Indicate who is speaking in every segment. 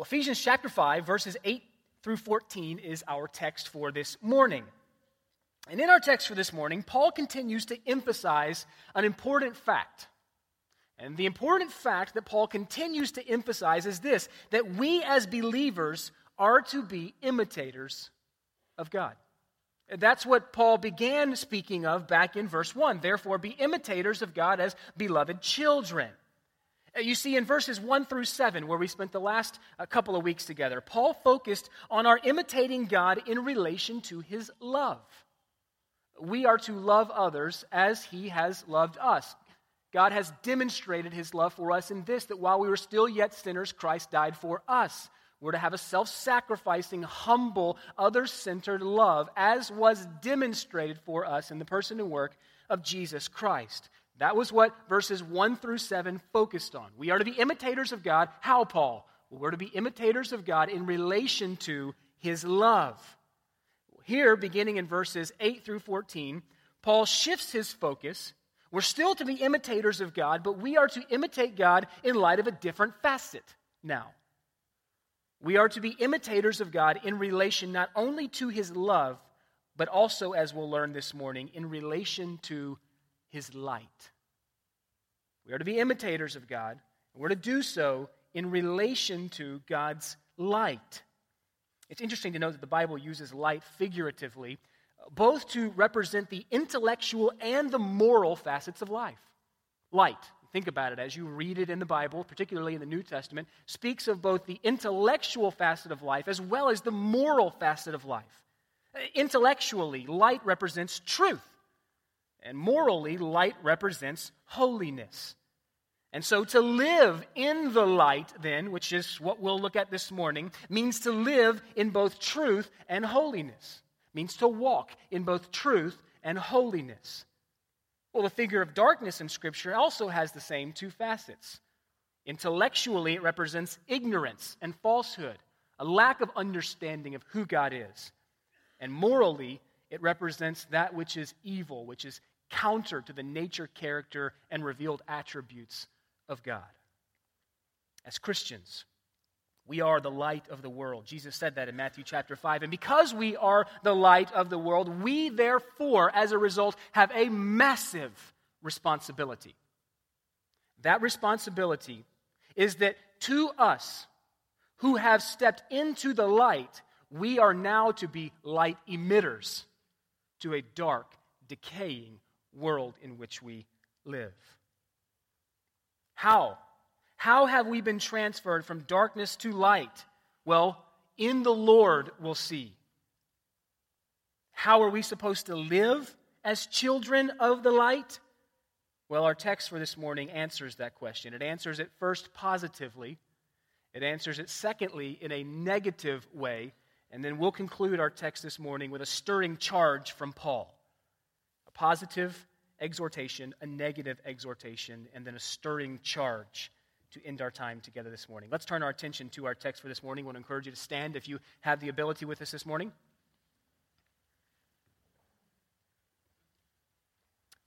Speaker 1: Well, Ephesians chapter 5, verses 8 through 14 is our text for this morning. And in our text for this morning, Paul continues to emphasize an important fact. And the important fact that Paul continues to emphasize is this that we as believers are to be imitators of God. That's what Paul began speaking of back in verse 1. Therefore, be imitators of God as beloved children. Uh, you see, in verses 1 through 7, where we spent the last uh, couple of weeks together, Paul focused on our imitating God in relation to his love. We are to love others as he has loved us. God has demonstrated his love for us in this that while we were still yet sinners, Christ died for us. We're to have a self sacrificing, humble, other centered love, as was demonstrated for us in the person and work of Jesus Christ. That was what verses 1 through 7 focused on. We are to be imitators of God. How, Paul? Well, we're to be imitators of God in relation to his love. Here, beginning in verses 8 through 14, Paul shifts his focus. We're still to be imitators of God, but we are to imitate God in light of a different facet now. We are to be imitators of God in relation not only to his love, but also, as we'll learn this morning, in relation to his light. We are to be imitators of God, and we're to do so in relation to God's light. It's interesting to note that the Bible uses light figuratively, both to represent the intellectual and the moral facets of life. Light, think about it as you read it in the Bible, particularly in the New Testament, speaks of both the intellectual facet of life as well as the moral facet of life. Intellectually, light represents truth. And morally, light represents holiness. And so to live in the light, then, which is what we'll look at this morning, means to live in both truth and holiness, means to walk in both truth and holiness. Well, the figure of darkness in Scripture also has the same two facets. Intellectually, it represents ignorance and falsehood, a lack of understanding of who God is. And morally, it represents that which is evil, which is counter to the nature, character, and revealed attributes of God. As Christians, we are the light of the world. Jesus said that in Matthew chapter 5. And because we are the light of the world, we therefore, as a result, have a massive responsibility. That responsibility is that to us who have stepped into the light, we are now to be light emitters to a dark, decaying world in which we live. How? How have we been transferred from darkness to light? Well, in the Lord we'll see. How are we supposed to live as children of the light? Well, our text for this morning answers that question. It answers it first positively, it answers it secondly in a negative way, and then we'll conclude our text this morning with a stirring charge from Paul. Positive exhortation, a negative exhortation, and then a stirring charge to end our time together this morning. Let's turn our attention to our text for this morning. I want to encourage you to stand if you have the ability with us this morning.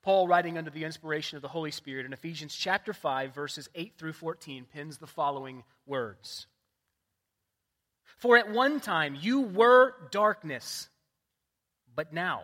Speaker 1: Paul, writing under the inspiration of the Holy Spirit in Ephesians chapter 5, verses 8 through 14, pins the following words For at one time you were darkness, but now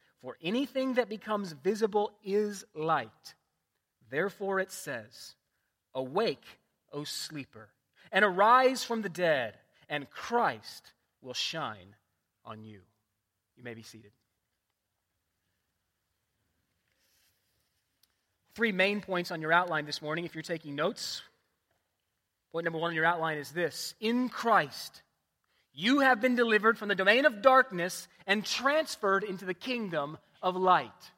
Speaker 1: For anything that becomes visible is light. Therefore it says, Awake, O sleeper, and arise from the dead, and Christ will shine on you. You may be seated. Three main points on your outline this morning if you're taking notes. Point number one on your outline is this In Christ, you have been delivered from the domain of darkness and transferred into the kingdom of light.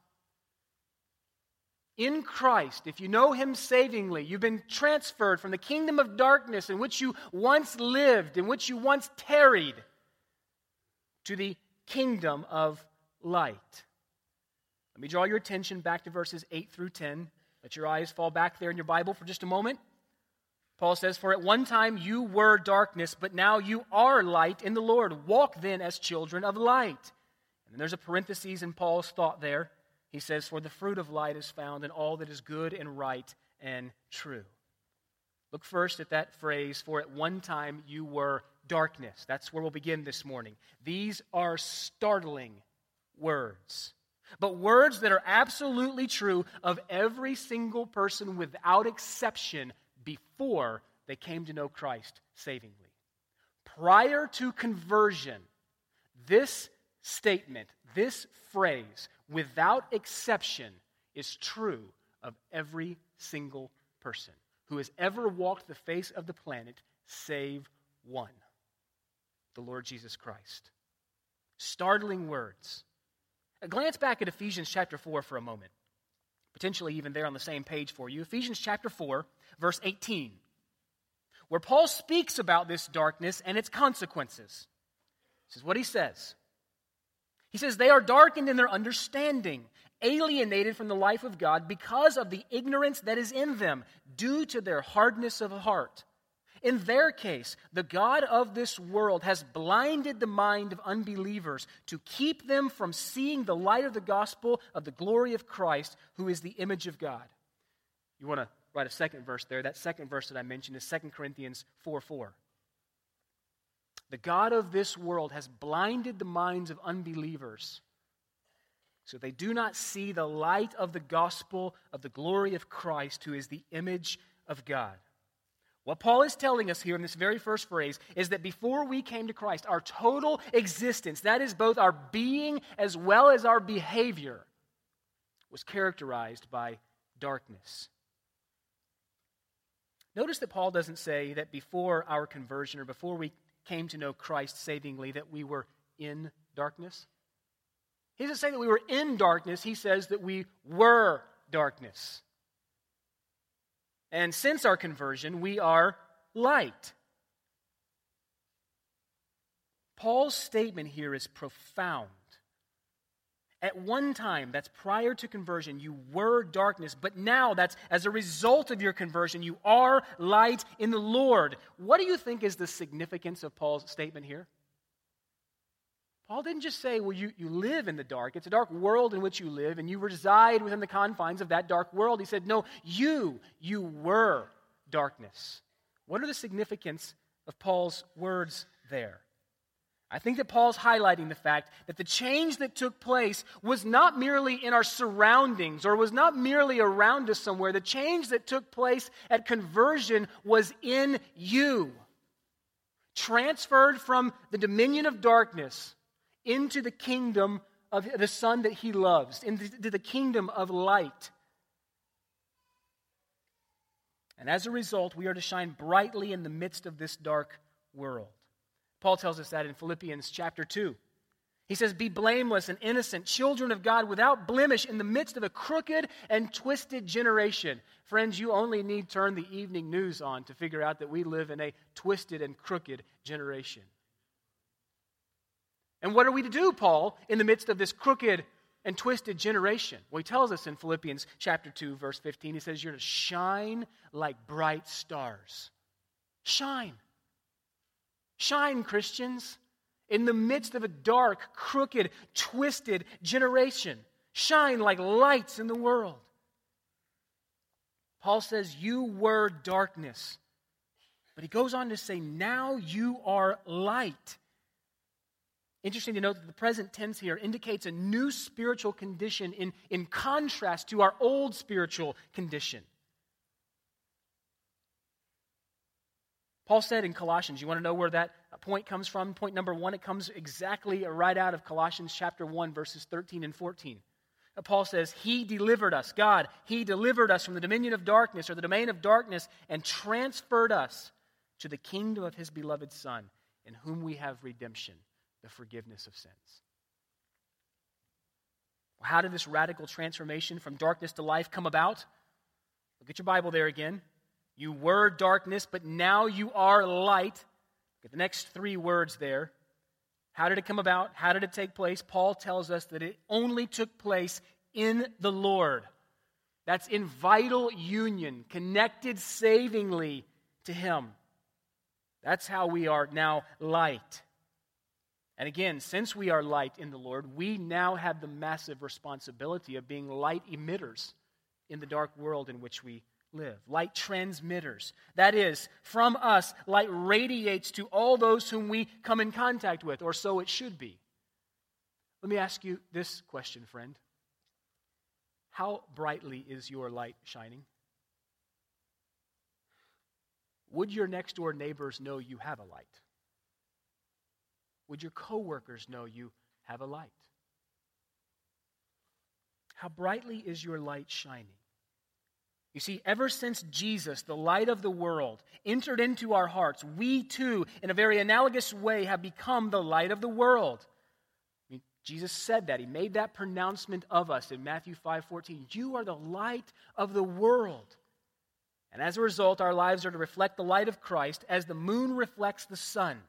Speaker 1: in Christ, if you know Him savingly, you've been transferred from the kingdom of darkness in which you once lived, in which you once tarried, to the kingdom of light. Let me draw your attention back to verses 8 through 10. Let your eyes fall back there in your Bible for just a moment. Paul says, For at one time you were darkness, but now you are light in the Lord. Walk then as children of light. And there's a parenthesis in Paul's thought there. He says, For the fruit of light is found in all that is good and right and true. Look first at that phrase, for at one time you were darkness. That's where we'll begin this morning. These are startling words, but words that are absolutely true of every single person without exception before they came to know Christ savingly. Prior to conversion, this statement, this phrase, without exception, is true of every single person who has ever walked the face of the planet, save one the Lord Jesus Christ. Startling words. A glance back at Ephesians chapter 4 for a moment. Potentially even there on the same page for you. Ephesians chapter 4, verse 18, where Paul speaks about this darkness and its consequences. This is what he says. He says, They are darkened in their understanding, alienated from the life of God because of the ignorance that is in them, due to their hardness of heart. In their case, the God of this world has blinded the mind of unbelievers to keep them from seeing the light of the gospel of the glory of Christ, who is the image of God. You want to write a second verse there. That second verse that I mentioned is 2 Corinthians 4 4. The God of this world has blinded the minds of unbelievers so they do not see the light of the gospel of the glory of Christ, who is the image of God. What Paul is telling us here in this very first phrase is that before we came to Christ, our total existence, that is both our being as well as our behavior, was characterized by darkness. Notice that Paul doesn't say that before our conversion or before we came to know Christ savingly that we were in darkness. He doesn't say that we were in darkness, he says that we were darkness. And since our conversion, we are light. Paul's statement here is profound. At one time, that's prior to conversion, you were darkness, but now that's as a result of your conversion, you are light in the Lord. What do you think is the significance of Paul's statement here? Paul didn't just say, well, you, you live in the dark. It's a dark world in which you live, and you reside within the confines of that dark world. He said, no, you, you were darkness. What are the significance of Paul's words there? I think that Paul's highlighting the fact that the change that took place was not merely in our surroundings or was not merely around us somewhere. The change that took place at conversion was in you. Transferred from the dominion of darkness into the kingdom of the Son that he loves, into the kingdom of light. And as a result, we are to shine brightly in the midst of this dark world. Paul tells us that in Philippians chapter 2. He says, Be blameless and innocent, children of God, without blemish, in the midst of a crooked and twisted generation. Friends, you only need turn the evening news on to figure out that we live in a twisted and crooked generation. And what are we to do, Paul, in the midst of this crooked and twisted generation? Well, he tells us in Philippians chapter 2, verse 15, he says, You're to shine like bright stars. Shine. Shine, Christians, in the midst of a dark, crooked, twisted generation. Shine like lights in the world. Paul says, You were darkness. But he goes on to say, Now you are light. Interesting to note that the present tense here indicates a new spiritual condition in, in contrast to our old spiritual condition. Paul said in Colossians, you want to know where that point comes from? Point number one, it comes exactly right out of Colossians chapter 1, verses 13 and 14. Uh, Paul says, He delivered us, God, He delivered us from the dominion of darkness or the domain of darkness and transferred us to the kingdom of His beloved Son, in whom we have redemption, the forgiveness of sins. How did this radical transformation from darkness to life come about? Look at your Bible there again. You were darkness, but now you are light. At the next three words there. How did it come about? How did it take place? Paul tells us that it only took place in the Lord. That's in vital union, connected savingly to Him. That's how we are now light. And again, since we are light in the Lord, we now have the massive responsibility of being light emitters in the dark world in which we live. Light transmitters. That is, from us, light radiates to all those whom we come in contact with, or so it should be. Let me ask you this question, friend How brightly is your light shining? Would your next door neighbors know you have a light? Would your coworkers know you have a light? How brightly is your light shining? You see, ever since Jesus, the light of the world, entered into our hearts, we too, in a very analogous way, have become the light of the world. I mean, Jesus said that. He made that pronouncement of us in Matthew 5 14. You are the light of the world. And as a result, our lives are to reflect the light of Christ as the moon reflects the sun.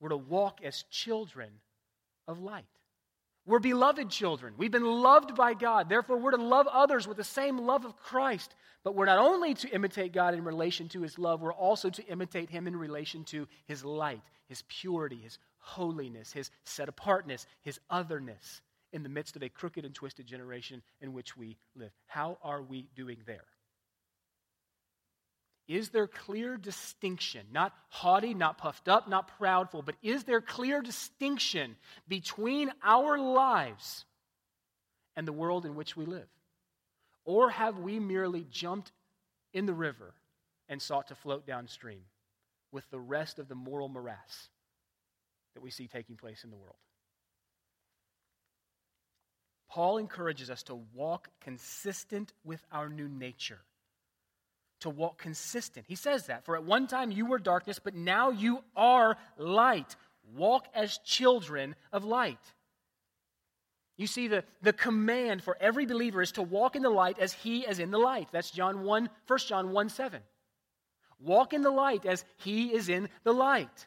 Speaker 1: We're to walk as children of light. We're beloved children. We've been loved by God. Therefore, we're to love others with the same love of Christ. But we're not only to imitate God in relation to his love, we're also to imitate him in relation to his light, his purity, his holiness, his set apartness, his otherness in the midst of a crooked and twisted generation in which we live. How are we doing there? Is there clear distinction? Not haughty, not puffed up, not proudful, but is there clear distinction between our lives and the world in which we live? Or have we merely jumped in the river and sought to float downstream with the rest of the moral morass that we see taking place in the world? Paul encourages us to walk consistent with our new nature to walk consistent. He says that. For at one time you were darkness, but now you are light. Walk as children of light. You see, the, the command for every believer is to walk in the light as he is in the light. That's John 1, 1 John 1 7. Walk in the light as he is in the light.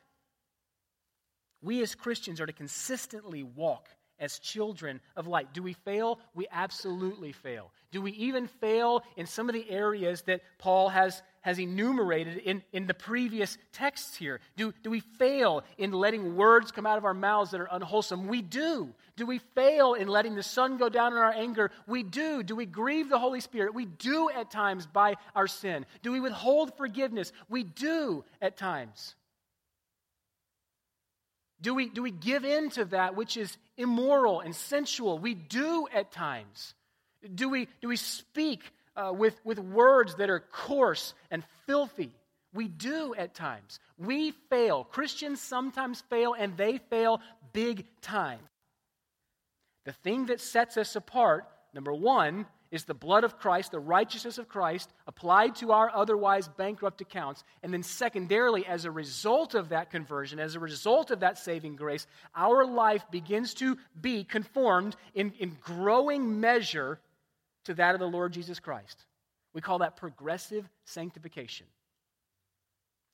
Speaker 1: We as Christians are to consistently walk as children of light. Do we fail? We absolutely fail. Do we even fail in some of the areas that Paul has, has enumerated in, in the previous texts here? Do, do we fail in letting words come out of our mouths that are unwholesome? We do. Do we fail in letting the sun go down in our anger? We do. Do we grieve the Holy Spirit? We do at times by our sin. Do we withhold forgiveness? We do at times. Do we, do we give in to that which is immoral and sensual? We do at times. Do we, do we speak uh, with, with words that are coarse and filthy? We do at times. We fail. Christians sometimes fail, and they fail big time. The thing that sets us apart, number one, is the blood of Christ, the righteousness of Christ, applied to our otherwise bankrupt accounts. And then, secondarily, as a result of that conversion, as a result of that saving grace, our life begins to be conformed in, in growing measure to that of the Lord Jesus Christ. We call that progressive sanctification.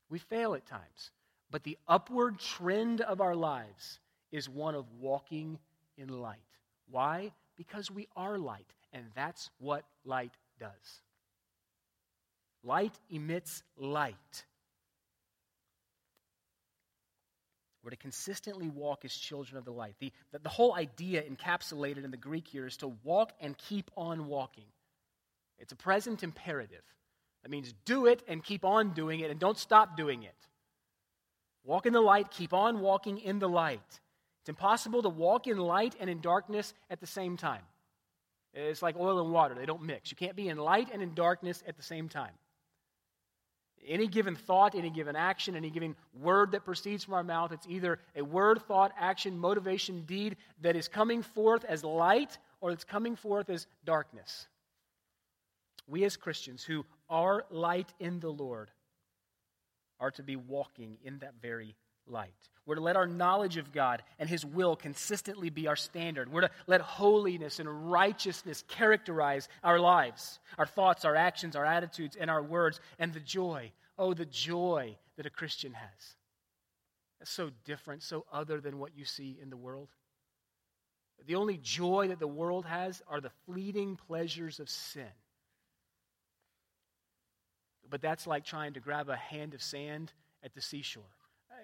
Speaker 1: We fail at times, but the upward trend of our lives is one of walking in light. Why? Because we are light. And that's what light does. Light emits light. We're to consistently walk as children of the light. The, the, the, whole idea encapsulated in the Greek here is to walk and keep on walking. It's a present imperative. That means do it and keep on doing it and don't stop doing it. Walk in the light, keep on walking in the light. It's impossible to walk in light and in darkness at the same time. It's like oil and water, they don't mix. You can't be in light and in darkness at the same time. Any given thought, any given action, any given word that proceeds from our mouth, it's either a word, thought, action, motivation, deed that is coming forth as light or it's coming forth as darkness. We as Christians who are light in the Lord are to be walking in that very light. We're to let our knowledge of God and His will consistently be our standard. We're to let holiness and righteousness characterize our lives, our thoughts, our actions, our attitudes, and our words, and the joy. Oh, the joy that a Christian has. That's so different, so other than what you see in the world. The only joy that the world has are the fleeting pleasures of sin. But that's like trying to grab a hand of sand at the seashore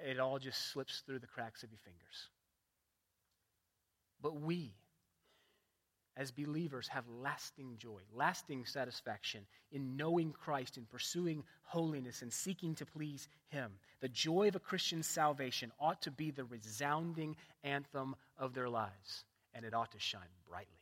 Speaker 1: it all just slips through the cracks of your fingers. But we, as believers, have lasting joy, lasting satisfaction in knowing Christ in pursuing holiness and seeking to please Him. The joy of a Christian's salvation ought to be the resounding anthem of their lives, and it ought to shine brightly.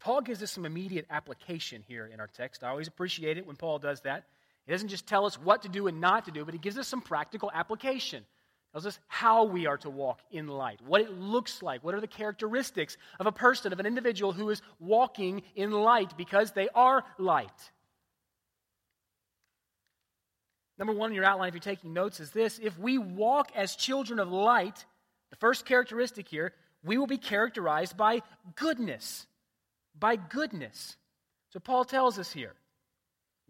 Speaker 1: Paul gives us some immediate application here in our text. I always appreciate it when Paul does that. He doesn't just tell us what to do and not to do, but he gives us some practical application. Tells us how we are to walk in light, what it looks like, what are the characteristics of a person, of an individual who is walking in light because they are light. Number one in your outline, if you're taking notes, is this if we walk as children of light, the first characteristic here, we will be characterized by goodness. By goodness. So Paul tells us here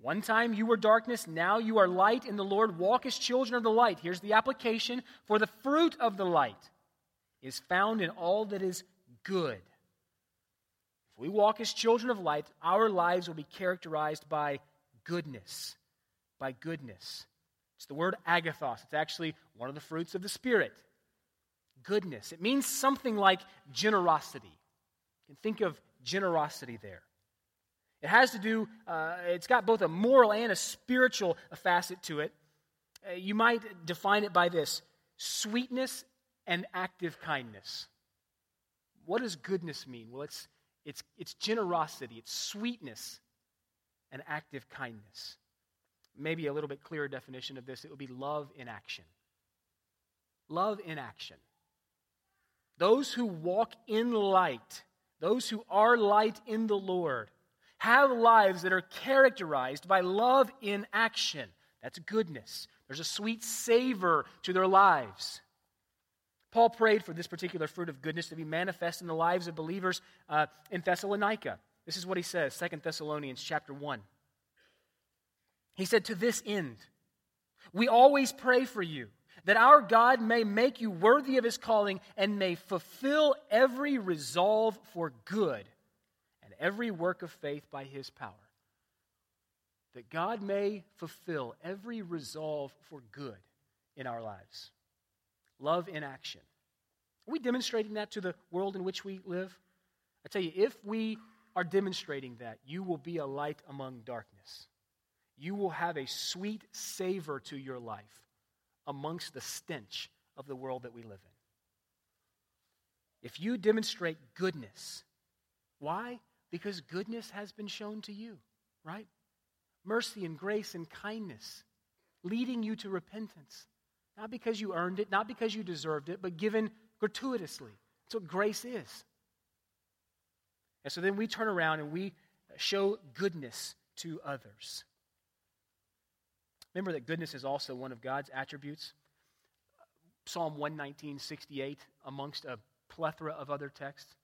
Speaker 1: one time you were darkness, now you are light in the Lord. Walk as children of the light. Here's the application for the fruit of the light is found in all that is good. If we walk as children of light, our lives will be characterized by goodness. By goodness. It's the word agathos. It's actually one of the fruits of the Spirit. Goodness. It means something like generosity. You can think of generosity there. It has to do, uh, it's got both a moral and a spiritual facet to it. Uh, you might define it by this sweetness and active kindness. What does goodness mean? Well, it's, it's, it's generosity, it's sweetness and active kindness. Maybe a little bit clearer definition of this it would be love in action. Love in action. Those who walk in light, those who are light in the Lord, have lives that are characterized by love in action. That's goodness. There's a sweet savor to their lives. Paul prayed for this particular fruit of goodness to be manifest in the lives of believers uh, in Thessalonica. This is what he says, 2 Thessalonians chapter 1. He said, To this end, we always pray for you, that our God may make you worthy of his calling and may fulfill every resolve for good every work of faith by his power, that God may fulfill every resolve for good in our lives. Love in action. Are we demonstrating that to the world in which we live? I tell you, if we are demonstrating that, you will be a light among darkness. You will have a sweet savor to your life amongst the stench of the world that we live in. If you demonstrate goodness, why? Because goodness has been shown to you, right? Mercy and grace and kindness leading you to repentance. Not because you earned it, not because you deserved it, but given gratuitously. That's what grace is. And so then we turn around and we show goodness to others. Remember that goodness is also one of God's attributes. Psalm 119, 68, amongst a plethora of other texts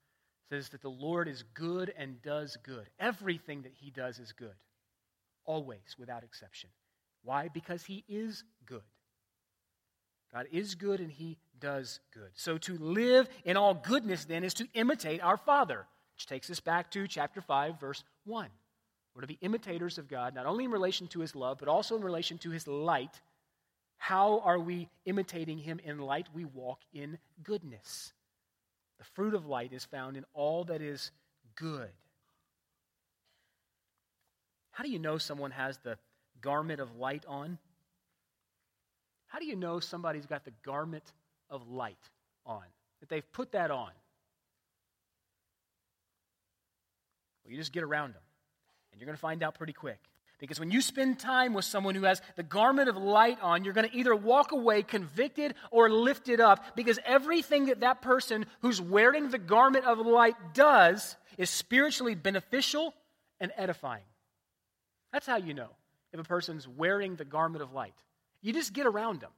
Speaker 1: says that the Lord is good and does good. Everything that he does is good, always, without exception. Why? Because he is good. God is good and he does good. So to live in all goodness then is to imitate our Father, which takes us back to chapter 5, verse 1. We're to be imitators of God, not only in relation to his love, but also in relation to his light. How are we imitating him in light? We walk in goodness. The fruit of light is found in all that is good. How do you know someone has the garment of light on? How do you know somebody's got the garment of light on? That they've put that on? Well, you just get around them, and you're going to find out pretty quick. Because when you spend time with someone who has the garment of light on, you're going to either walk away convicted or lifted up because everything that that person who's wearing the garment of light does is spiritually beneficial and edifying. That's how you know if a person's wearing the garment of light. You just get around them,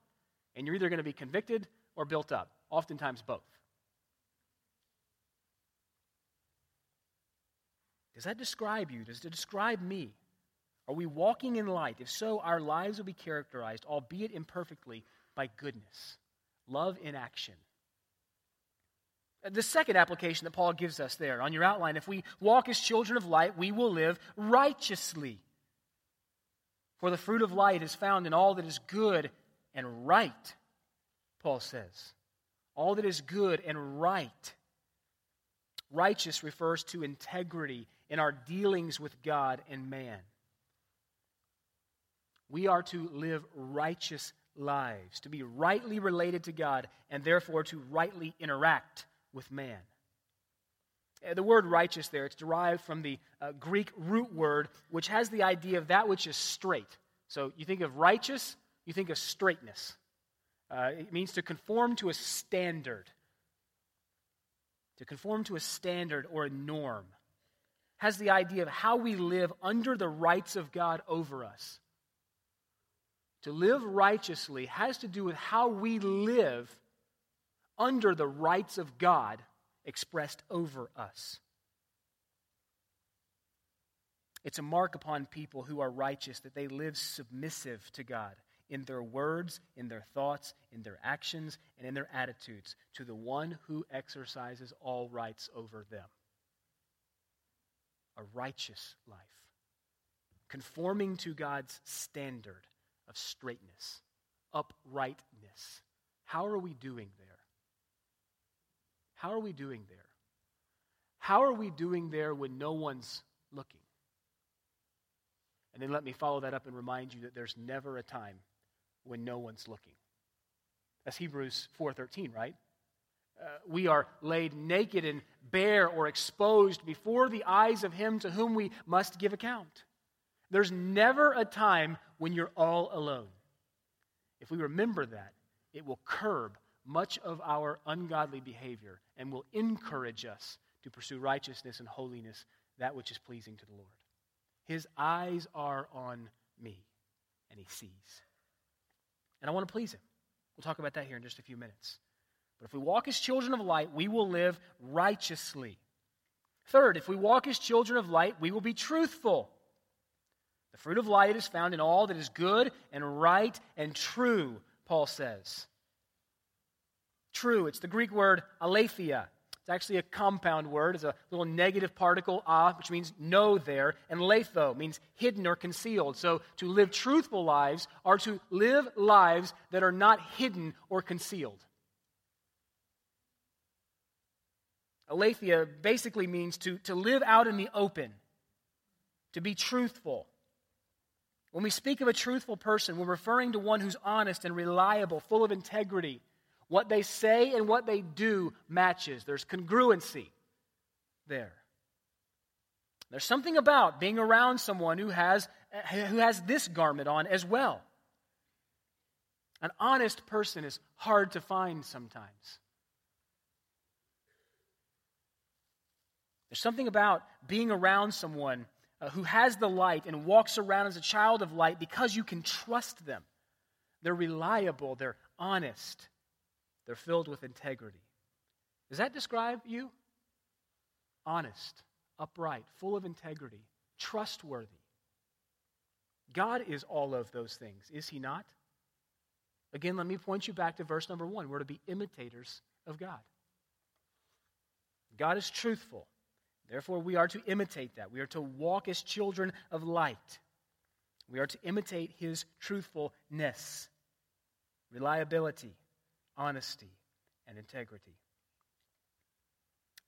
Speaker 1: and you're either going to be convicted or built up, oftentimes both. Does that describe you? Does it describe me? Are we walking in light? If so, our lives will be characterized, albeit imperfectly, by goodness, love in action. The second application that Paul gives us there on your outline if we walk as children of light, we will live righteously. For the fruit of light is found in all that is good and right, Paul says. All that is good and right. Righteous refers to integrity in our dealings with God and man. We are to live righteous lives, to be rightly related to God, and therefore to rightly interact with man. Uh, the word righteous there, it's derived from the uh, Greek root word, which has the idea of that which is straight. So you think of righteous, you think of straightness. Uh, it means to conform to a standard, to conform to a standard or a norm. Has the idea of how we live under the rights of God over us. To live righteously has to do with how we live under the rights of God expressed over us. It's a mark upon people who are righteous that they live submissive to God in their words, in their thoughts, in their actions, and in their attitudes to the one who exercises all rights over them. A righteous life, conforming to God's standard of straightness, uprightness. How are we doing there? How are we doing there? How are we doing there when no one's looking? And then let me follow that up and remind you that there's never a time when no one's looking. That's Hebrews 4:13, right? Uh, we are laid naked and bare or exposed before the eyes of him to whom we must give account. There's never a time when you're all alone. If we remember that, it will curb much of our ungodly behavior and will encourage us to pursue righteousness and holiness, that which is pleasing to the Lord. His eyes are on me, and he sees. And I want to please him. We'll talk about that here in just a few minutes. But if we walk as children of light, we will live righteously. Third, if we walk as children of light, we will be truthful. The fruit of light is found in all that is good and right and true, Paul says. True, it's the Greek word aletheia. It's actually a compound word. It's a little negative particle, a, which means no there, and letho means hidden or concealed. So to live truthful lives are to live lives that are not hidden or concealed. Aletheia basically means to, to live out in the open, to be truthful. When we speak of a truthful person, we're referring to one who's honest and reliable, full of integrity. What they say and what they do matches. There's congruency there. There's something about being around someone who has, who has this garment on as well. An honest person is hard to find sometimes. There's something about being around someone uh, who has the light and walks around as a child of light because you can trust them. They're reliable, they're honest, they're filled with integrity. Does that describe you? Honest, upright, full of integrity, trustworthy. God is all of those things, is He not? Again, let me point you back to verse number one. We're to be imitators of God. God is truthful. Therefore, we are to imitate that. We are to walk as children of light. We are to imitate his truthfulness, reliability, honesty, and integrity.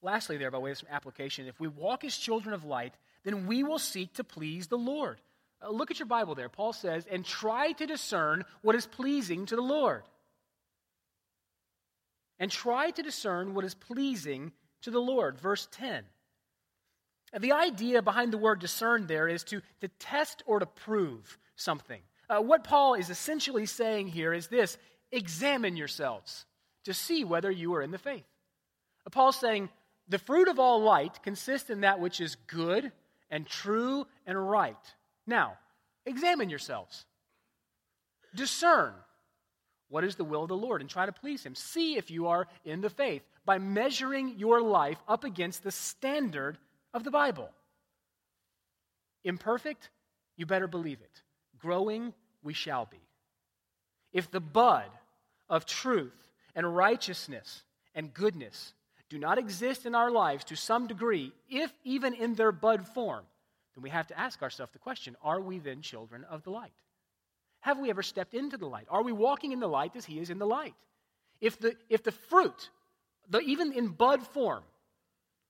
Speaker 1: Lastly, there, by way of some application, if we walk as children of light, then we will seek to please the Lord. Uh, look at your Bible there. Paul says, and try to discern what is pleasing to the Lord. And try to discern what is pleasing to the Lord. Verse 10. The idea behind the word discern there is to, to test or to prove something. Uh, what Paul is essentially saying here is this examine yourselves to see whether you are in the faith. Uh, Paul's saying the fruit of all light consists in that which is good and true and right. Now, examine yourselves. discern what is the will of the Lord and try to please Him. See if you are in the faith by measuring your life up against the standard of the Bible. Imperfect? You better believe it. Growing? We shall be. If the bud of truth and righteousness and goodness do not exist in our lives to some degree, if even in their bud form, then we have to ask ourselves the question are we then children of the light? Have we ever stepped into the light? Are we walking in the light as He is in the light? If the, if the fruit, the, even in bud form,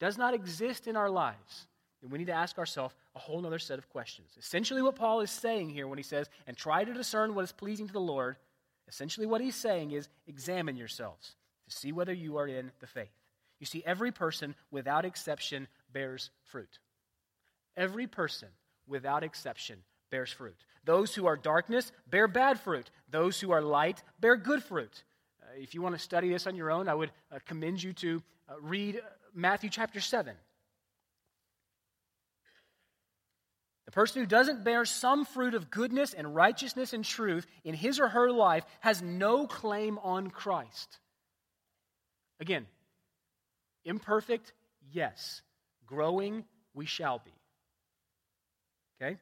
Speaker 1: does not exist in our lives, then we need to ask ourselves a whole other set of questions. Essentially, what Paul is saying here when he says, and try to discern what is pleasing to the Lord, essentially what he's saying is, examine yourselves to see whether you are in the faith. You see, every person, without exception, bears fruit. Every person, without exception, bears fruit. Those who are darkness bear bad fruit. Those who are light bear good fruit. Uh, if you want to study this on your own, I would uh, commend you to uh, read Matthew chapter 7. The person who doesn't bear some fruit of goodness and righteousness and truth in his or her life has no claim on Christ. Again, imperfect, yes. Growing, we shall be. Okay?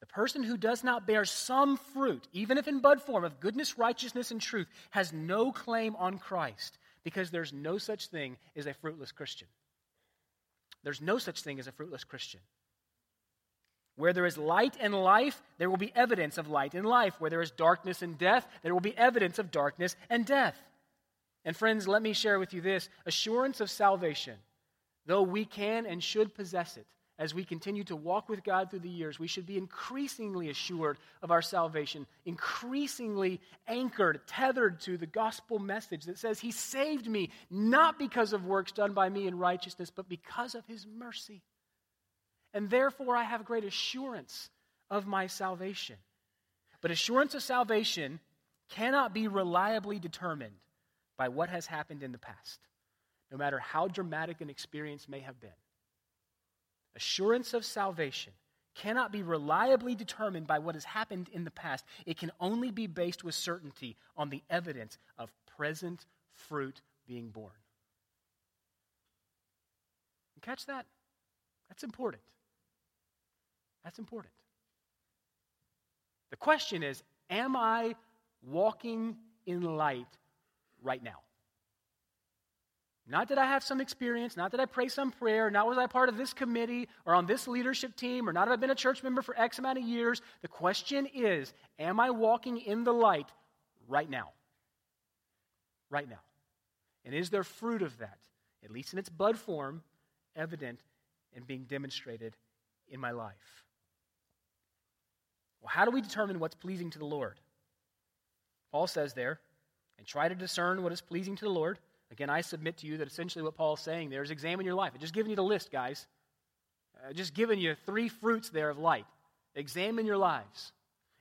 Speaker 1: The person who does not bear some fruit, even if in bud form, of goodness, righteousness, and truth, has no claim on Christ because there's no such thing as a fruitless Christian. There's no such thing as a fruitless Christian. Where there is light and life, there will be evidence of light and life. Where there is darkness and death, there will be evidence of darkness and death. And friends, let me share with you this assurance of salvation, though we can and should possess it, as we continue to walk with God through the years, we should be increasingly assured of our salvation, increasingly anchored, tethered to the gospel message that says, He saved me not because of works done by me in righteousness, but because of His mercy. And therefore, I have great assurance of my salvation. But assurance of salvation cannot be reliably determined by what has happened in the past, no matter how dramatic an experience may have been assurance of salvation cannot be reliably determined by what has happened in the past. It can only be based with certainty on the evidence of present fruit being borne. You catch that? That's important. That's important. The question is Am I walking in light right now? Not that I have some experience, not that I pray some prayer, not was I part of this committee or on this leadership team, or not have I been a church member for X amount of years. The question is, am I walking in the light right now? Right now. And is there fruit of that, at least in its bud form, evident and being demonstrated in my life? Well, how do we determine what's pleasing to the Lord? Paul says there, and try to discern what is pleasing to the Lord. Again, I submit to you that essentially what Paul is saying there is examine your life. I'm just giving you the list, guys. Just giving you three fruits there of light. Examine your lives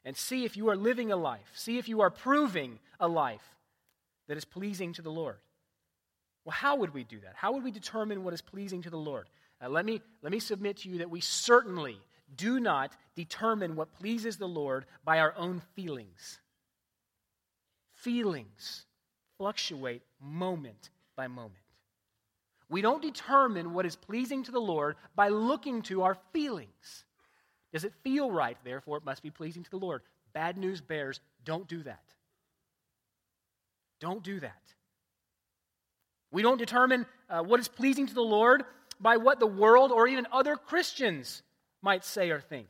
Speaker 1: and see if you are living a life. See if you are proving a life that is pleasing to the Lord. Well, how would we do that? How would we determine what is pleasing to the Lord? Uh, let, me, let me submit to you that we certainly do not determine what pleases the Lord by our own feelings. Feelings fluctuate moment by moment. We don't determine what is pleasing to the Lord by looking to our feelings. Does it feel right? Therefore, it must be pleasing to the Lord. Bad news bears, don't do that. Don't do that. We don't determine uh, what is pleasing to the Lord by what the world or even other Christians might say or think.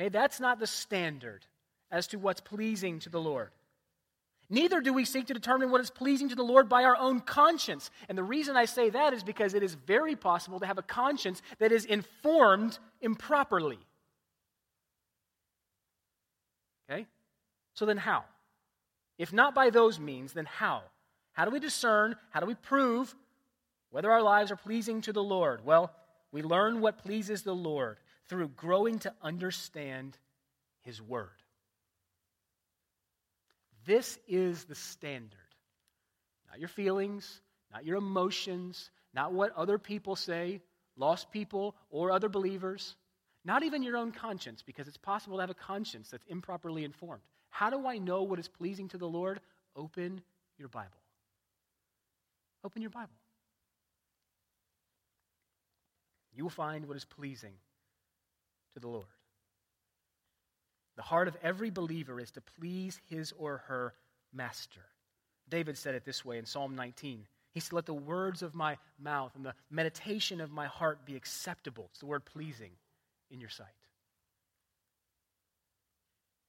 Speaker 1: Okay, that's not the standard as to what's pleasing to the Lord. Neither do we seek to determine what is pleasing to the Lord by our own conscience. And the reason I say that is because it is very possible to have a conscience that is informed improperly. Okay? So then, how? If not by those means, then how? How do we discern? How do we prove whether our lives are pleasing to the Lord? Well, we learn what pleases the Lord through growing to understand His Word. This is the standard. Not your feelings, not your emotions, not what other people say, lost people or other believers. Not even your own conscience, because it's possible to have a conscience that's improperly informed. How do I know what is pleasing to the Lord? Open your Bible. Open your Bible. You will find what is pleasing to the Lord. The heart of every believer is to please his or her master. David said it this way in Psalm 19. He said, Let the words of my mouth and the meditation of my heart be acceptable. It's the word pleasing in your sight.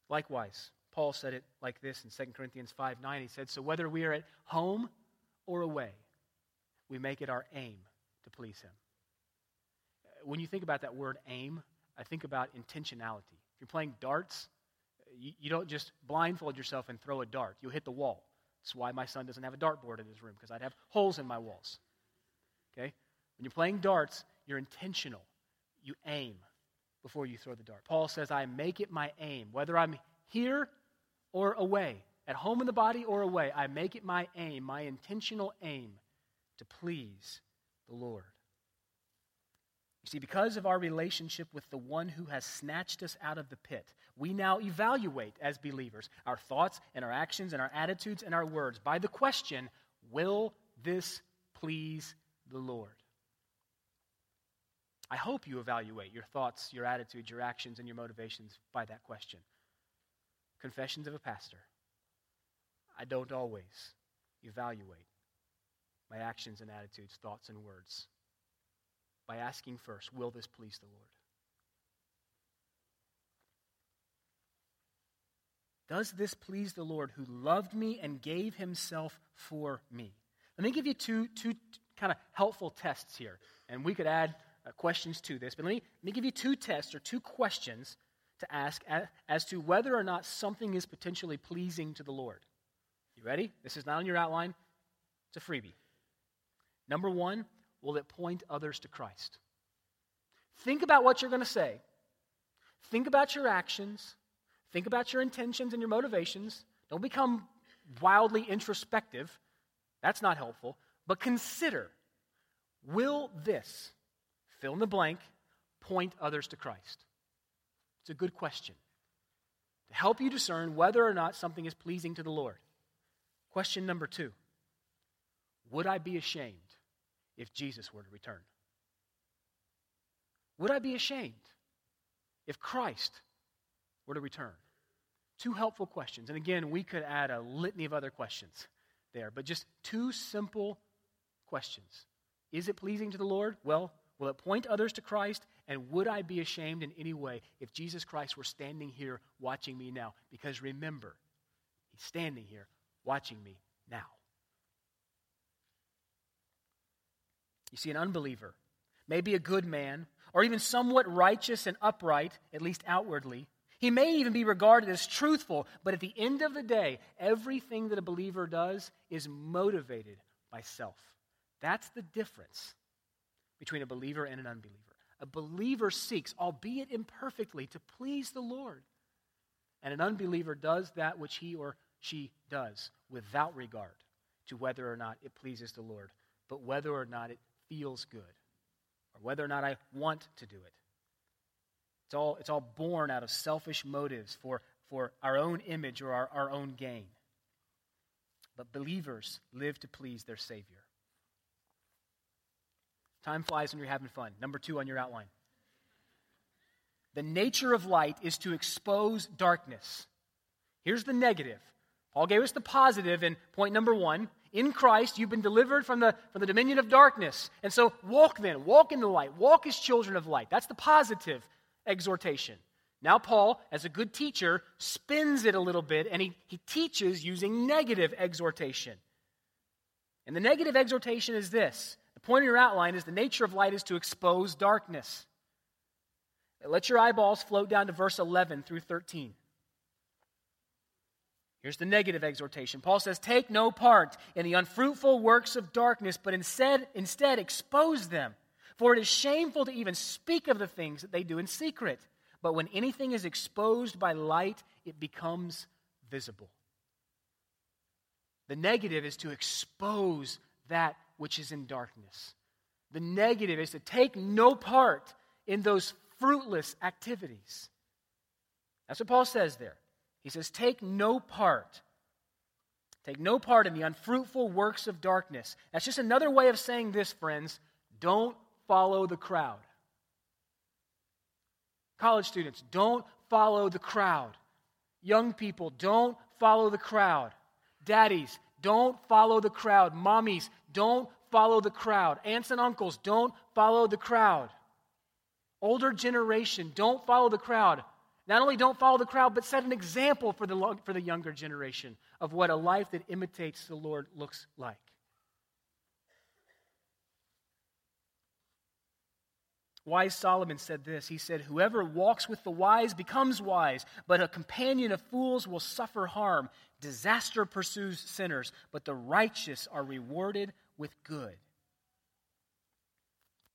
Speaker 1: Likewise, Paul said it like this in 2 Corinthians 5 9. He said, So whether we are at home or away, we make it our aim to please him. When you think about that word aim, I think about intentionality. If you're playing darts, you, you don't just blindfold yourself and throw a dart. You'll hit the wall. That's why my son doesn't have a dartboard in his room, because I'd have holes in my walls. Okay? When you're playing darts, you're intentional. You aim before you throw the dart. Paul says, I make it my aim, whether I'm here or away, at home in the body or away, I make it my aim, my intentional aim to please the Lord. You see, because of our relationship with the one who has snatched us out of the pit, we now evaluate as believers our thoughts and our actions and our attitudes and our words by the question Will this please the Lord? I hope you evaluate your thoughts, your attitudes, your actions, and your motivations by that question. Confessions of a Pastor. I don't always evaluate my actions and attitudes, thoughts and words by asking first, Will this please the Lord? Does this please the Lord who loved me and gave himself for me? Let me give you two, two kind of helpful tests here. And we could add uh, questions to this, but let me, let me give you two tests or two questions to ask as, as to whether or not something is potentially pleasing to the Lord. You ready? This is not on your outline, it's a freebie. Number one, will it point others to Christ? Think about what you're going to say. Think about your actions. Think about your intentions and your motivations. Don't become wildly introspective. That's not helpful. But consider will this, fill in the blank, point others to Christ? It's a good question to help you discern whether or not something is pleasing to the Lord. Question number two Would I be ashamed if Jesus were to return? Would I be ashamed if Christ were to return? Two helpful questions. And again, we could add a litany of other questions there, but just two simple questions. Is it pleasing to the Lord? Well, will it point others to Christ? And would I be ashamed in any way if Jesus Christ were standing here watching me now? Because remember, he's standing here watching me now. You see, an unbeliever, maybe a good man, or even somewhat righteous and upright, at least outwardly. He may even be regarded as truthful, but at the end of the day, everything that a believer does is motivated by self. That's the difference between a believer and an unbeliever. A believer seeks, albeit imperfectly, to please the Lord. And an unbeliever does that which he or she does without regard to whether or not it pleases the Lord, but whether or not it feels good or whether or not I want to do it. It's all, it's all born out of selfish motives for, for our own image or our, our own gain. But believers live to please their Savior. Time flies when you're having fun. Number two on your outline. The nature of light is to expose darkness. Here's the negative. Paul gave us the positive in point number one in Christ, you've been delivered from the, from the dominion of darkness. And so walk then, walk in the light, walk as children of light. That's the positive exhortation. Now, Paul, as a good teacher, spins it a little bit and he, he teaches using negative exhortation. And the negative exhortation is this the point of your outline is the nature of light is to expose darkness. Let your eyeballs float down to verse 11 through 13. Here's the negative exhortation. Paul says, Take no part in the unfruitful works of darkness, but instead, instead expose them. For it is shameful to even speak of the things that they do in secret. But when anything is exposed by light, it becomes visible. The negative is to expose that which is in darkness. The negative is to take no part in those fruitless activities. That's what Paul says there. He says, Take no part. Take no part in the unfruitful works of darkness. That's just another way of saying this, friends. Don't follow the crowd. College students, don't follow the crowd. Young people, don't follow the crowd. Daddies, don't follow the crowd. Mommies, don't follow the crowd. Aunts and uncles, don't follow the crowd. Older generation, don't follow the crowd. Not only don't follow the crowd, but set an example for the, for the younger generation of what a life that imitates the Lord looks like. Wise Solomon said this. He said, Whoever walks with the wise becomes wise, but a companion of fools will suffer harm. Disaster pursues sinners, but the righteous are rewarded with good.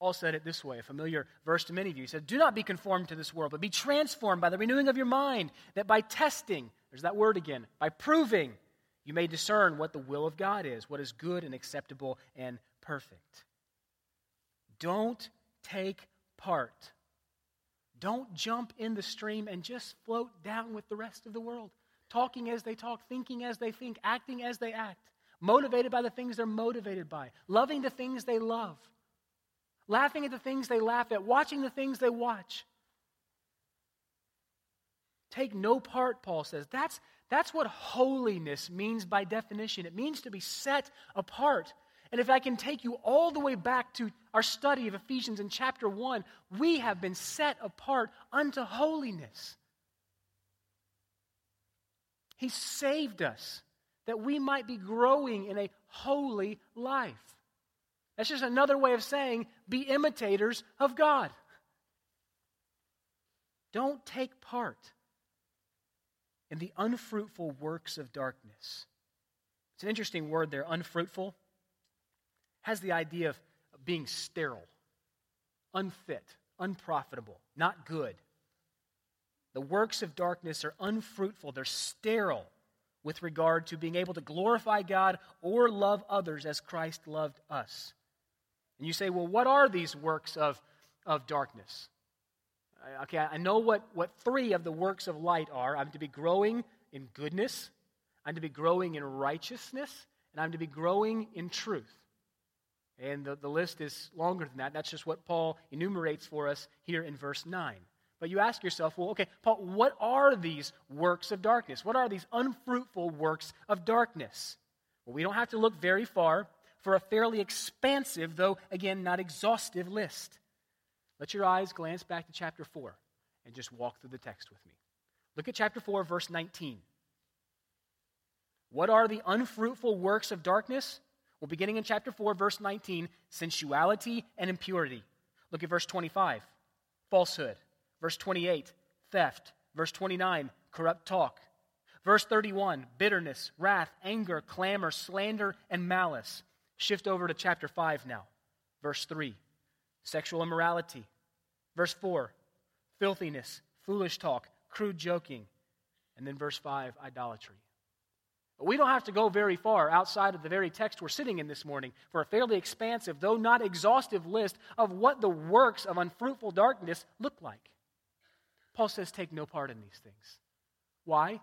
Speaker 1: Paul said it this way, a familiar verse to many of you. He said, Do not be conformed to this world, but be transformed by the renewing of your mind, that by testing, there's that word again, by proving, you may discern what the will of God is, what is good and acceptable and perfect. Don't take part. Don't jump in the stream and just float down with the rest of the world, talking as they talk, thinking as they think, acting as they act, motivated by the things they're motivated by, loving the things they love, laughing at the things they laugh at, watching the things they watch. Take no part, Paul says. That's, that's what holiness means by definition. It means to be set apart. And if I can take you all the way back to our study of Ephesians in chapter 1, we have been set apart unto holiness. He saved us that we might be growing in a holy life. That's just another way of saying be imitators of God. Don't take part in the unfruitful works of darkness. It's an interesting word there, unfruitful It has the idea of being sterile, unfit, unprofitable, not good. The works of darkness are unfruitful, they're sterile with regard to being able to glorify God or love others as Christ loved us. And you say, well, what are these works of, of darkness? Okay, I know what, what three of the works of light are. I'm to be growing in goodness, I'm to be growing in righteousness, and I'm to be growing in truth. And the, the list is longer than that. That's just what Paul enumerates for us here in verse 9. But you ask yourself, well, okay, Paul, what are these works of darkness? What are these unfruitful works of darkness? Well, we don't have to look very far for a fairly expansive, though again not exhaustive list. Let your eyes glance back to chapter 4 and just walk through the text with me. Look at chapter 4, verse 19. What are the unfruitful works of darkness? Well, beginning in chapter 4, verse 19, sensuality and impurity. Look at verse 25, falsehood. Verse 28, theft. Verse 29, corrupt talk. Verse 31, bitterness, wrath, anger, clamor, slander, and malice. Shift over to chapter 5 now. Verse 3, sexual immorality. Verse 4, filthiness, foolish talk, crude joking. And then verse 5, idolatry. But We don't have to go very far outside of the very text we're sitting in this morning for a fairly expansive, though not exhaustive, list of what the works of unfruitful darkness look like. Paul says, Take no part in these things. Why?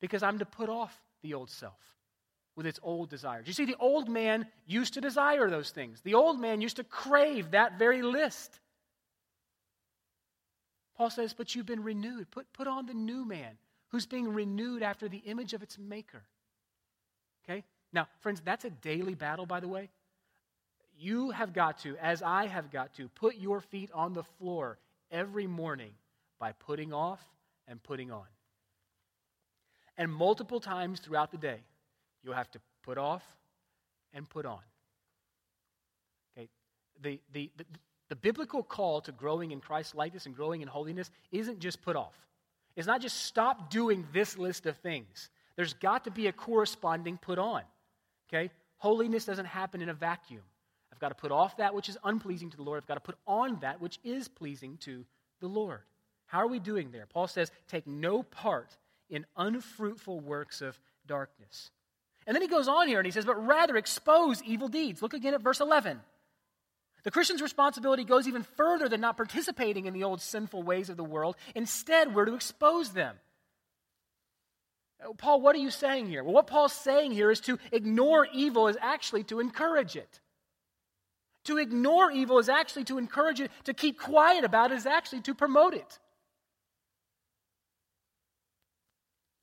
Speaker 1: Because I'm to put off the old self with its old desires. You see, the old man used to desire those things, the old man used to crave that very list. Paul says, But you've been renewed. Put, put on the new man who's being renewed after the image of its maker. Okay? Now, friends, that's a daily battle, by the way. You have got to, as I have got to, put your feet on the floor every morning by putting off and putting on. And multiple times throughout the day, you'll have to put off and put on. Okay? The, the, the, the biblical call to growing in Christ's likeness and growing in holiness isn't just put off. It's not just stop doing this list of things. There's got to be a corresponding put on. Okay? Holiness doesn't happen in a vacuum. I've got to put off that which is unpleasing to the Lord. I've got to put on that which is pleasing to the Lord. How are we doing there? Paul says, take no part in unfruitful works of darkness. And then he goes on here and he says, but rather expose evil deeds. Look again at verse 11. The Christian's responsibility goes even further than not participating in the old sinful ways of the world. Instead, we're to expose them. Paul, what are you saying here? Well, what Paul's saying here is to ignore evil is actually to encourage it. To ignore evil is actually to encourage it. To keep quiet about it is actually to promote it.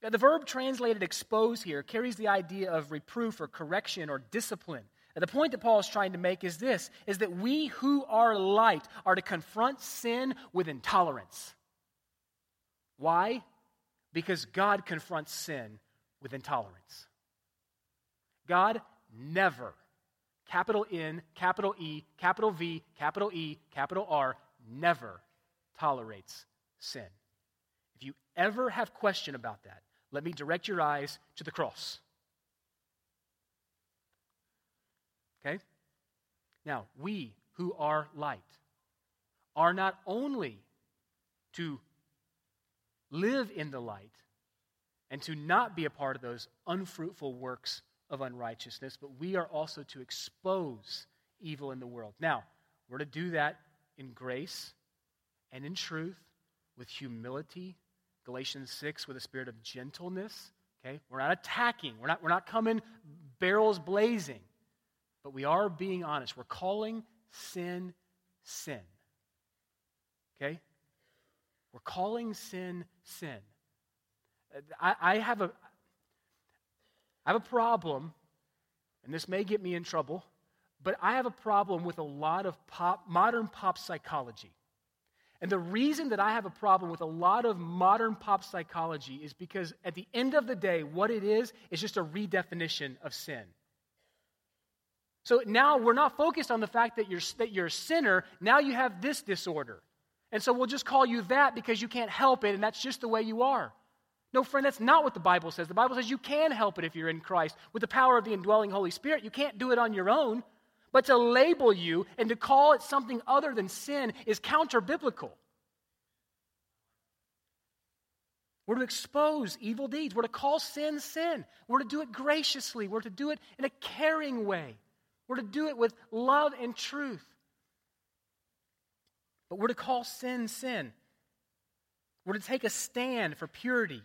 Speaker 1: Now, the verb translated expose here carries the idea of reproof or correction or discipline. The point that Paul is trying to make is this is that we who are light are to confront sin with intolerance. Why? Because God confronts sin with intolerance. God never, capital N, capital E, capital V, capital E, capital R, never tolerates sin. If you ever have question about that, let me direct your eyes to the cross. Okay? Now, we who are light are not only to live in the light and to not be a part of those unfruitful works of unrighteousness, but we are also to expose evil in the world. Now, we're to do that in grace and in truth, with humility. Galatians 6, with a spirit of gentleness. Okay? We're not attacking, we're not, we're not coming barrels blazing, but we are being honest. We're calling sin sin. Okay? We're calling sin sin. I, I, have a, I have a problem, and this may get me in trouble, but I have a problem with a lot of pop, modern pop psychology. And the reason that I have a problem with a lot of modern pop psychology is because at the end of the day, what it is, is just a redefinition of sin. So now we're not focused on the fact that you're, that you're a sinner. Now you have this disorder. And so we'll just call you that because you can't help it, and that's just the way you are. No, friend, that's not what the Bible says. The Bible says you can help it if you're in Christ with the power of the indwelling Holy Spirit. You can't do it on your own. But to label you and to call it something other than sin is counter biblical. We're to expose evil deeds. We're to call sin sin. We're to do it graciously. We're to do it in a caring way. We're to do it with love and truth. But we're to call sin sin. We're to take a stand for purity.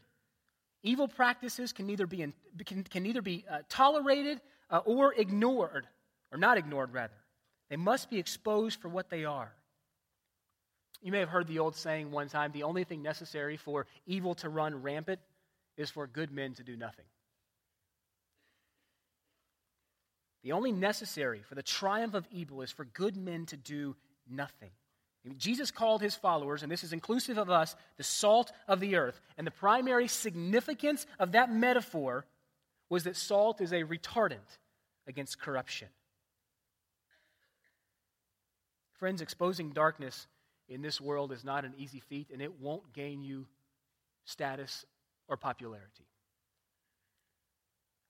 Speaker 1: Evil practices can neither be, in, can, can neither be uh, tolerated uh, or ignored, or not ignored, rather. They must be exposed for what they are. You may have heard the old saying one time the only thing necessary for evil to run rampant is for good men to do nothing. The only necessary for the triumph of evil is for good men to do nothing. Jesus called his followers, and this is inclusive of us, the salt of the earth. And the primary significance of that metaphor was that salt is a retardant against corruption. Friends, exposing darkness in this world is not an easy feat, and it won't gain you status or popularity.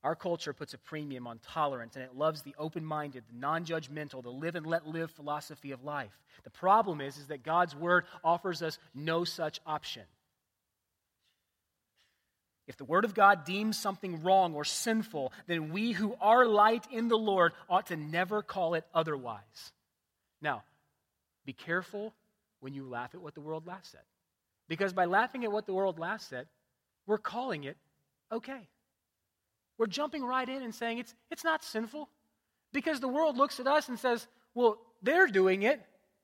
Speaker 1: Our culture puts a premium on tolerance and it loves the open minded, the non judgmental, the live and let live philosophy of life. The problem is, is that God's word offers us no such option. If the word of God deems something wrong or sinful, then we who are light in the Lord ought to never call it otherwise. Now, be careful when you laugh at what the world laughs at. Because by laughing at what the world laughs at, we're calling it okay. We're jumping right in and saying it's, it's not sinful because the world looks at us and says, well, they're doing it,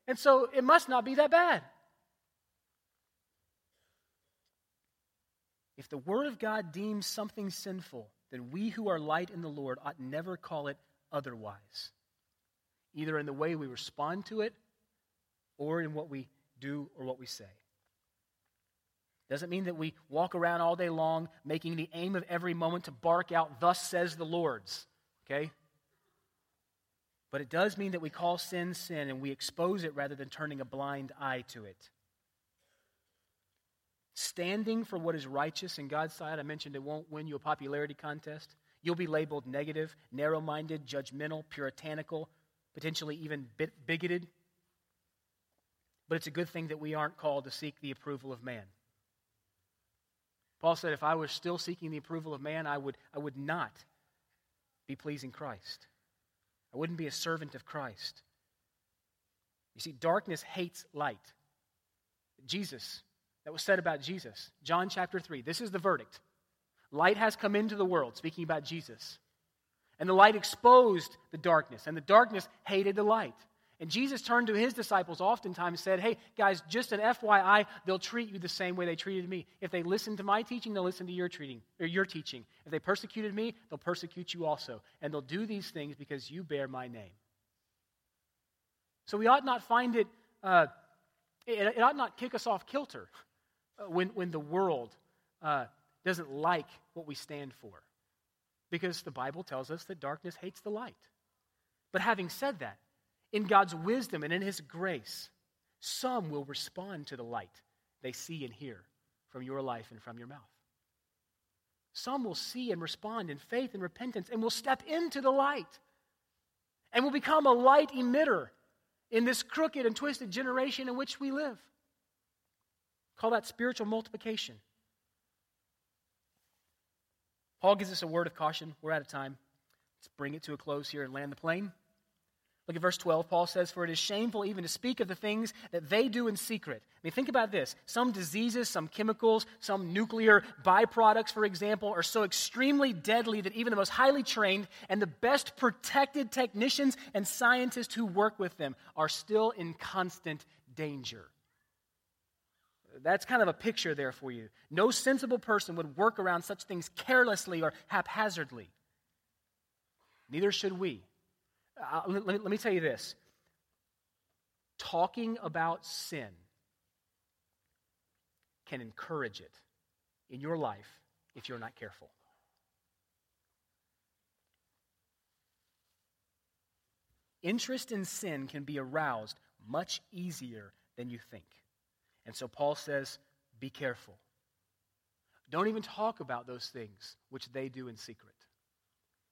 Speaker 1: and so it must not be that bad. If the Word of God deems something sinful, then we who are light in the Lord ought never call it otherwise, either in the way we respond to it or in what we do or what we say. Doesn't mean that we walk around all day long making the aim of every moment to bark out, Thus says the Lord's. Okay? But it does mean that we call sin sin and we expose it rather than turning a blind eye to it. Standing for what is righteous in God's sight, I mentioned it won't win you a popularity contest. You'll be labeled negative, narrow minded, judgmental, puritanical, potentially even bigoted. But it's a good thing that we aren't called to seek the approval of man. Paul said, if I was still seeking the approval of man, I would, I would not be pleasing Christ. I wouldn't be a servant of Christ. You see, darkness hates light. Jesus, that was said about Jesus. John chapter 3. This is the verdict. Light has come into the world, speaking about Jesus. And the light exposed the darkness, and the darkness hated the light. And Jesus turned to his disciples oftentimes and said, Hey, guys, just an FYI, they'll treat you the same way they treated me. If they listen to my teaching, they'll listen to your, treating, or your teaching. If they persecuted me, they'll persecute you also. And they'll do these things because you bear my name. So we ought not find it, uh, it, it, ought not kick us off kilter uh, when, when the world uh, doesn't like what we stand for. Because the Bible tells us that darkness hates the light. But having said that, in God's wisdom and in His grace, some will respond to the light they see and hear from your life and from your mouth. Some will see and respond in faith and repentance and will step into the light and will become a light emitter in this crooked and twisted generation in which we live. Call that spiritual multiplication. Paul gives us a word of caution. We're out of time. Let's bring it to a close here and land the plane. Look at verse 12. Paul says, For it is shameful even to speak of the things that they do in secret. I mean, think about this. Some diseases, some chemicals, some nuclear byproducts, for example, are so extremely deadly that even the most highly trained and the best protected technicians and scientists who work with them are still in constant danger. That's kind of a picture there for you. No sensible person would work around such things carelessly or haphazardly. Neither should we. Uh, let, me, let me tell you this talking about sin can encourage it in your life if you're not careful. Interest in sin can be aroused much easier than you think. And so Paul says, be careful. Don't even talk about those things which they do in secret.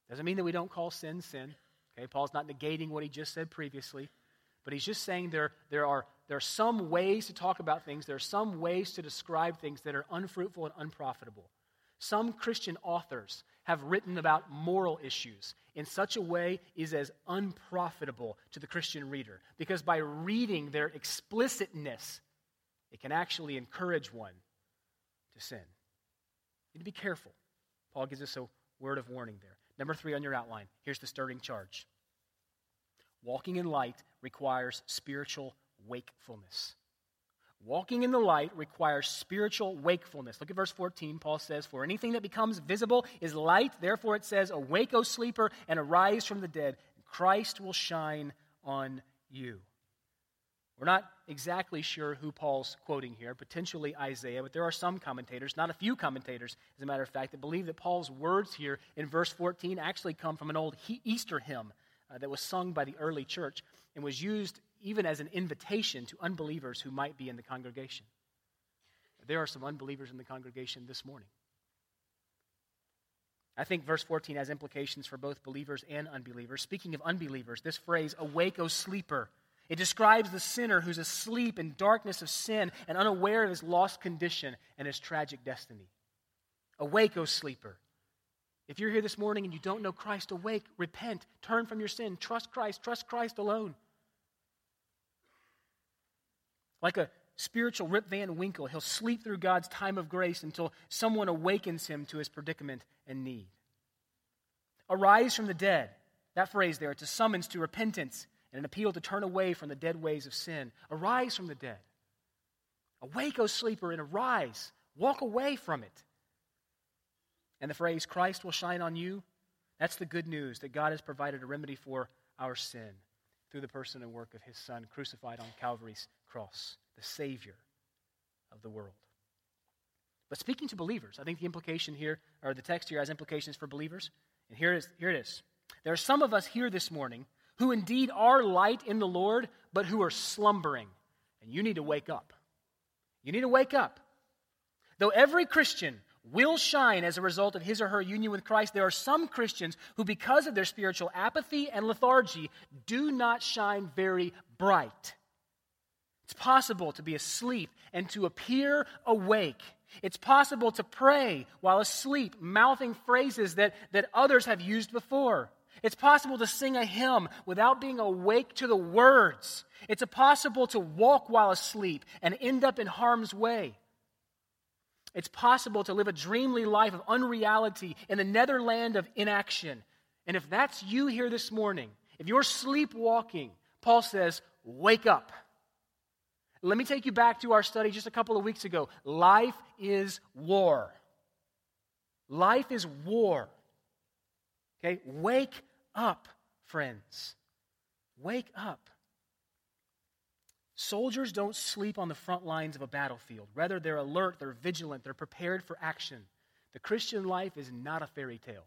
Speaker 1: Doesn't mean that we don't call sin sin. Okay, Paul's not negating what he just said previously, but he's just saying there, there, are, there are some ways to talk about things, there are some ways to describe things that are unfruitful and unprofitable. Some Christian authors have written about moral issues in such a way is as unprofitable to the Christian reader because by reading their explicitness, it can actually encourage one to sin. You need to be careful. Paul gives us a word of warning there. Number three on your outline here's the starting charge. Walking in light requires spiritual wakefulness. Walking in the light requires spiritual wakefulness. Look at verse 14. Paul says, For anything that becomes visible is light. Therefore, it says, Awake, O sleeper, and arise from the dead. Christ will shine on you. We're not exactly sure who Paul's quoting here, potentially Isaiah, but there are some commentators, not a few commentators, as a matter of fact, that believe that Paul's words here in verse 14 actually come from an old Easter hymn uh, that was sung by the early church and was used even as an invitation to unbelievers who might be in the congregation. There are some unbelievers in the congregation this morning. I think verse 14 has implications for both believers and unbelievers. Speaking of unbelievers, this phrase, awake, O sleeper, it describes the sinner who's asleep in darkness of sin and unaware of his lost condition and his tragic destiny. Awake, O sleeper. If you're here this morning and you don't know Christ, awake, repent, turn from your sin, trust Christ, trust Christ alone. Like a spiritual Rip Van Winkle, he'll sleep through God's time of grace until someone awakens him to his predicament and need. Arise from the dead. That phrase there, it's a summons to repentance and an appeal to turn away from the dead ways of sin. Arise from the dead. Awake, O sleeper, and arise. Walk away from it. And the phrase, Christ will shine on you, that's the good news that God has provided a remedy for our sin through the person and work of his Son, crucified on Calvary's cross, the Savior of the world. But speaking to believers, I think the implication here, or the text here has implications for believers. And here, is, here it is. There are some of us here this morning who indeed are light in the Lord, but who are slumbering. And you need to wake up. You need to wake up. Though every Christian will shine as a result of his or her union with Christ, there are some Christians who, because of their spiritual apathy and lethargy, do not shine very bright. It's possible to be asleep and to appear awake. It's possible to pray while asleep, mouthing phrases that, that others have used before. It's possible to sing a hymn without being awake to the words. It's possible to walk while asleep and end up in harm's way. It's possible to live a dreamly life of unreality in the netherland of inaction. And if that's you here this morning, if you're sleepwalking, Paul says, wake up. Let me take you back to our study just a couple of weeks ago. Life is war. Life is war. Okay? Wake up, friends. Wake up. Soldiers don't sleep on the front lines of a battlefield. Rather, they're alert, they're vigilant, they're prepared for action. The Christian life is not a fairy tale.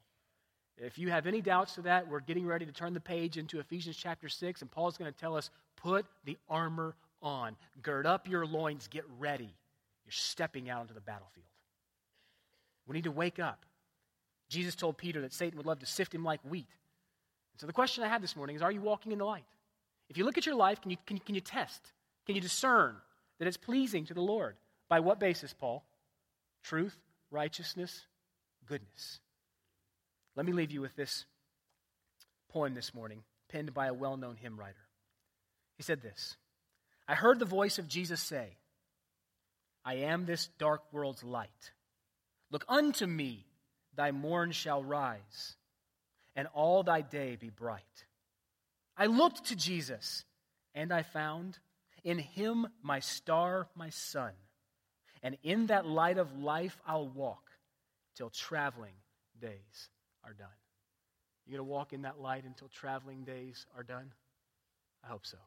Speaker 1: If you have any doubts to that, we're getting ready to turn the page into Ephesians chapter 6, and Paul's going to tell us put the armor on. Gird up your loins, get ready. You're stepping out into the battlefield. We need to wake up. Jesus told Peter that Satan would love to sift him like wheat. So the question I have this morning is Are you walking in the light? If you look at your life, can you, can, can you test? Can you discern that it's pleasing to the Lord? By what basis, Paul? Truth, righteousness, goodness. Let me leave you with this poem this morning, penned by a well known hymn writer. He said this I heard the voice of Jesus say, I am this dark world's light. Look unto me, thy morn shall rise, and all thy day be bright. I looked to Jesus, and I found in him my star, my sun. And in that light of life I'll walk till traveling days are done. You going to walk in that light until traveling days are done? I hope so.